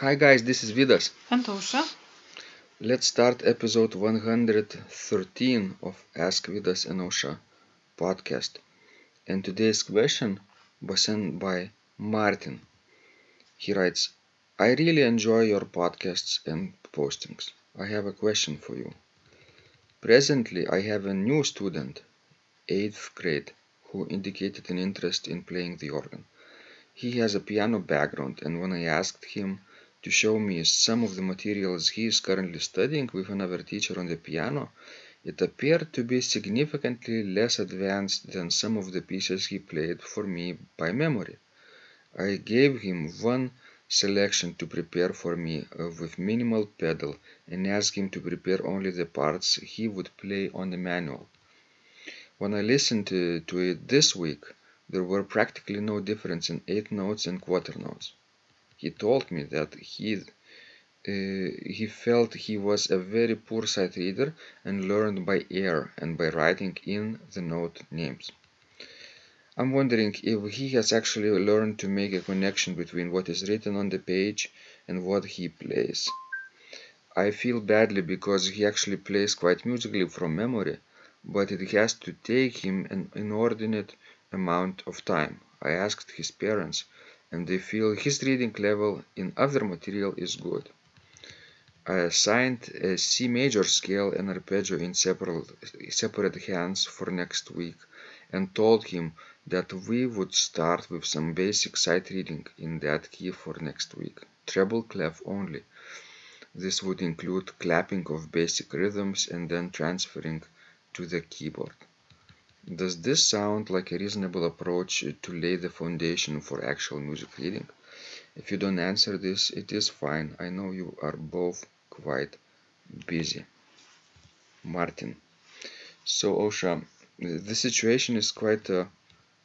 Hi guys, this is Vidas. And Ausra. Let's start episode 113 of Ask Vidas and Ausra podcast. And today's question was sent by Martin. He writes, I really enjoy your podcasts and postings. I have a question for you. Presently, I have a new student, 8th grade, who indicated an interest in playing the organ. He has a piano background, and when I asked him to show me some of the materials he is currently studying with another teacher on the piano, it appeared to be significantly less advanced than some of the pieces he played for me by memory. I gave him one selection to prepare for me uh, with minimal pedal and asked him to prepare only the parts he would play on the manual. When I listened to, to it this week, there were practically no difference in eighth notes and quarter notes. He told me that he uh, he felt he was a very poor sight reader and learned by ear and by writing in the note names. I'm wondering if he has actually learned to make a connection between what is written on the page and what he plays. I feel badly because he actually plays quite musically from memory, but it has to take him an inordinate amount of time. I asked his parents, and they feel his reading level in other material is good. I assigned a C major scale and arpeggio in separate, separate hands for next week and told him that we would start with some basic sight reading in that key for next week, treble clef only. This would include clapping of basic rhythms and then transferring to the keyboard. Does this sound like a reasonable approach to lay the foundation for actual music reading? If you don't answer this, it is fine. I know you are both quite busy. Martin. So, Ausra, the situation is quite uh,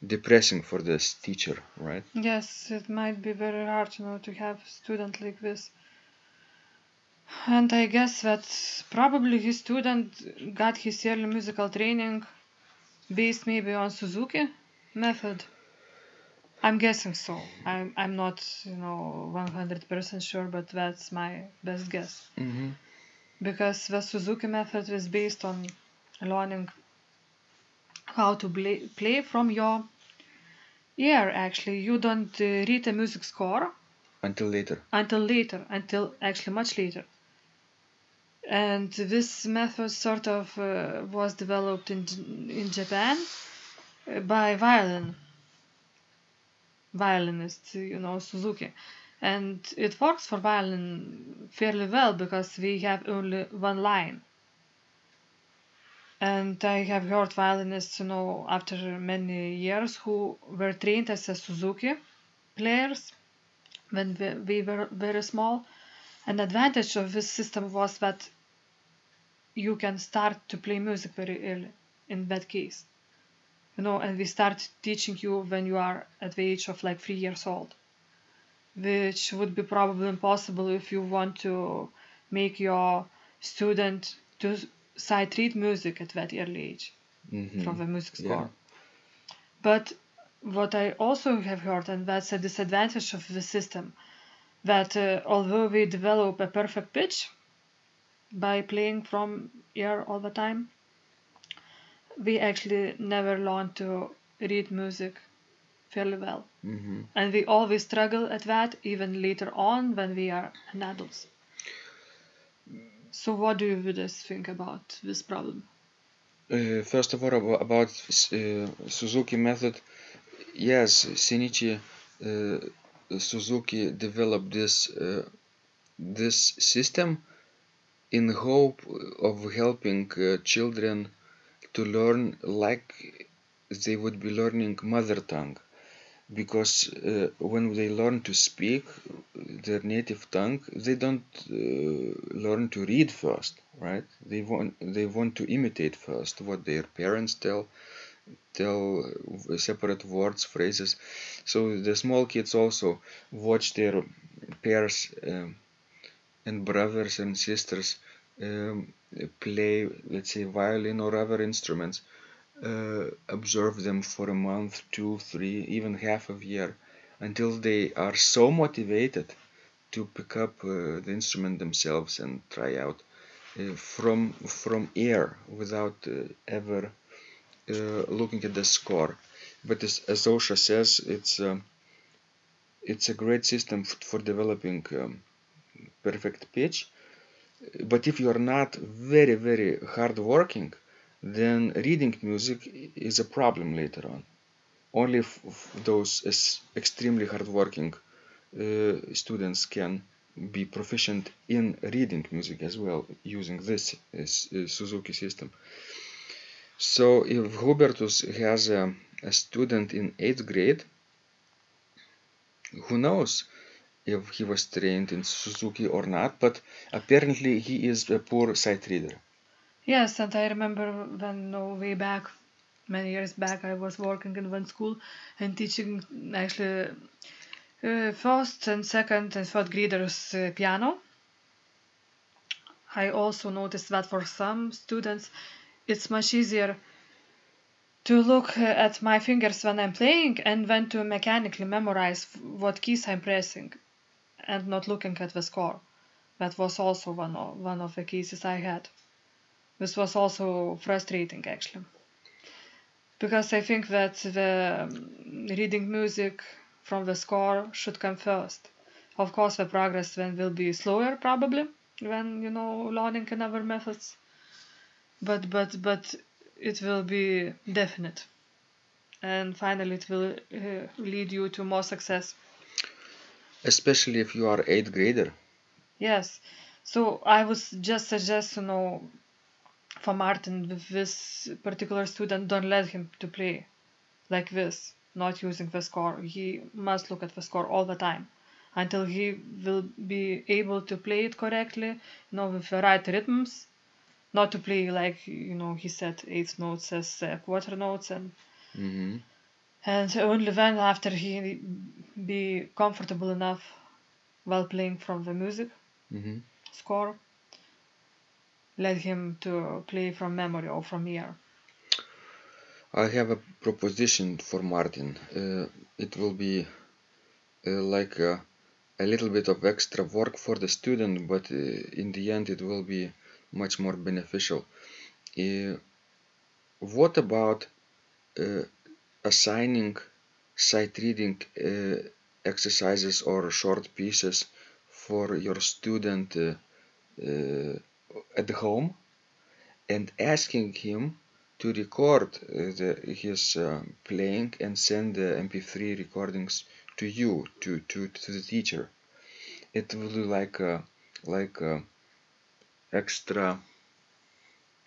depressing for this teacher, right? Yes, it might be very hard, you know, to have a student like this. And I guess that probably his student got his early musical training based maybe on Suzuki method. I'm guessing so. I'm I'm not you know 100% sure, but that's my best guess. Mm-hmm. Because the Suzuki method is based on learning how to play, play from your ear. Actually, you don't uh, read a music score Until later. until later, until actually much later. And this method sort of uh, was developed in in Japan uh, by violin violinist, you know, Suzuki. And it works for violin fairly well because we have only one line. And I have heard violinists, you know, after many years who were trained as a Suzuki players when we, we were very small. An advantage of this system was that you can start to play music very early in that case you know and we start teaching you when you are at the age of like three years old which would be probably impossible if you want to make your student to sight read music at that early age Mm-hmm. from the music Yeah. score but what i also have heard and that's a disadvantage of the system that uh, although we develop a perfect pitch by playing from ear all the time. We actually never learn to read music fairly well. Mm-hmm. and we always struggle at that even later on when we are an adults so what do you Vidas, think about this problem? Uh, first of all, abo- about uh, Suzuki method, yes, Shinichi uh, Suzuki developed this uh, this system in hope of helping uh, children to learn like they would be learning mother tongue. Because uh, when they learn to speak their native tongue they don't uh, learn to read first right? They want they want to imitate first what their parents tell tell uh, separate words phrases. So the small kids also watch their peers um, and brothers and sisters um, play let's say violin or other instruments uh, observe them for a month, two, three, even half a year, until they are so motivated to pick up uh, the instrument themselves and try out uh, from from ear without uh, ever uh, looking at the score. But as, as Ausra says, it's um, it's a great system for developing um, perfect pitch. But if you are not very very hardworking, then reading music is a problem later on. Only those extremely hardworking uh, students can be proficient in reading music as well using this uh, Suzuki system. So if Hubertus has a, a student in 8th grade, who knows if he was trained in Suzuki or not, but apparently he is a poor sight reader. Yes, and I remember when no, way back, many years back, I was working in one school and teaching actually uh, first and second and third graders uh, piano. I also noticed that for some students it's much easier to look at my fingers when I'm playing and then to mechanically memorize what keys I'm pressing and not looking at the score. That was also one of, one of the cases I had. This was also frustrating actually. Because I think that the um, reading music from the score should come first. Of course, the progress then will be slower probably when you know learning another methods but but but it will be definite and finally it will uh, lead you to more success especially if you are eighth grader. Yes. So i was just suggest you know for martin with this particular student don't let him to play like this not using the score. He must look at the score all the time until he will be able to play it correctly you know with the right rhythms not to play like you know he said eighth notes as uh, quarter notes and mm-hmm. And only then after he be comfortable enough while playing from the music mm-hmm. score let him to play from memory or from ear i have a proposition for martin uh, it will be uh, like a, a, little bit of extra work for the student but uh, in the end it will be much more beneficial. Uh, what about uh, assigning sight reading uh, exercises or short pieces for your student uh, uh, at home and asking him to record the, his playing and send the mp3 recordings to you to, to, to the teacher. It will be like a, like a, extra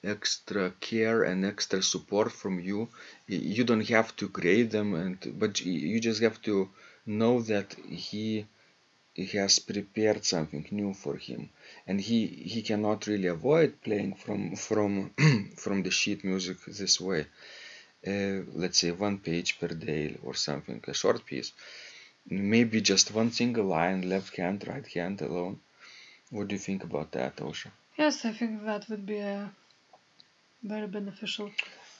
extra care and extra support from you. You don't have to grade them and but you just have to know that he has prepared something new for him. And he he cannot really avoid playing from from from the sheet music this way. Uh, let's say one page per day or something a short piece. Maybe just one single line left hand right hand alone. What do you think about that Ausra? Yes, I think that would be uh, very beneficial.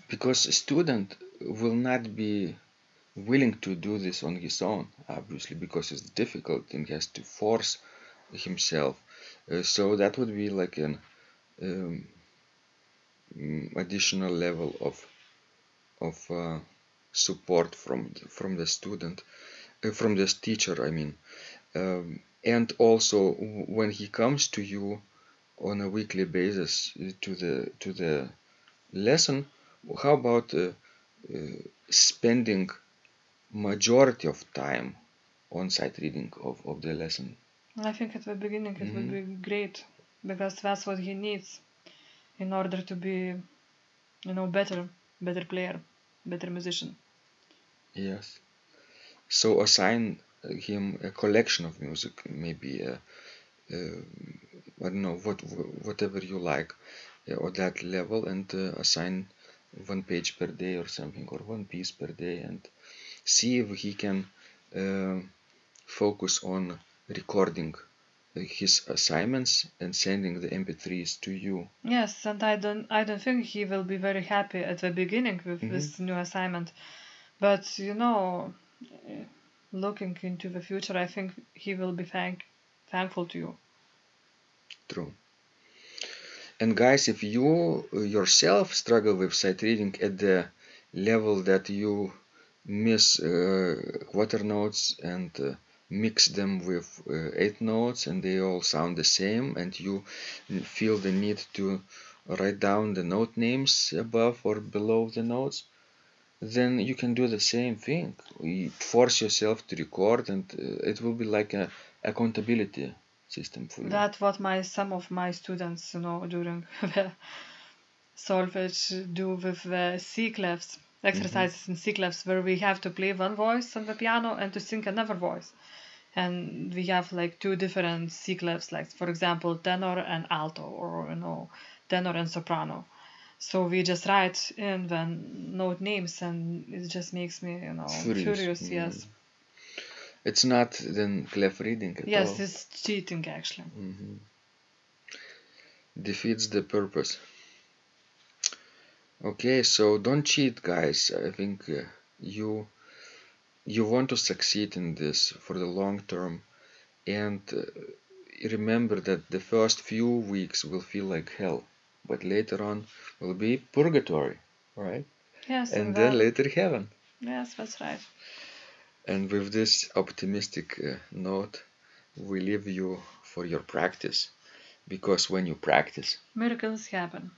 Because a student will not be willing to do this on his own, obviously, because it's difficult and he has to force himself. Uh, so that would be like an um, mm, additional level of of uh, support from from the student, uh, from this teacher. I mean, um, and also when he comes to you on a weekly basis to the to the lesson how about uh, uh, spending majority of time on sight reading of, of the lesson? I think at the beginning it mm-hmm. would be great because that's what he needs in order to be you know better better player better musician. Yes. So assign him a collection of music maybe a, a I don't know what whatever you like or that level and uh, assign one page per day or something or one piece per day and see if he can uh, focus on recording his assignments and sending the mp3s to you yes and i don't i don't think he will be very happy at the beginning with mm-hmm. this new assignment but you know looking into the future i think he will be thank thankful to you. True. And guys, if you uh, yourself struggle with sight reading at the level that you miss uh, quarter notes and uh, mix them with uh, eighth notes and they all sound the same and you feel the need to write down the note names above or below the notes then you can do the same thing. You force yourself to record and uh, it will be like a accountability system for you That's what my some of my students, you know, during the solfege do with the C clefs exercises mm-hmm. in C clefs where we have to play one voice on the piano and to sing another voice. And we have like two different C clefs, like for example tenor and alto, or you know, tenor and soprano. So we just write in the note names, and it just makes me, you know, Furious. furious. Yes, mm-hmm. It's not then clef reading at yes, all it's cheating actually. Mhm. defeats the purpose okay so don't cheat guys i think uh, you you want to succeed in this for the long term and uh, remember that the first few weeks will feel like hell but later on will be purgatory right Yes, and then then- later heaven yes, that's right. And with this optimistic uh, note we leave you for your practice because when you practice Miracles happen.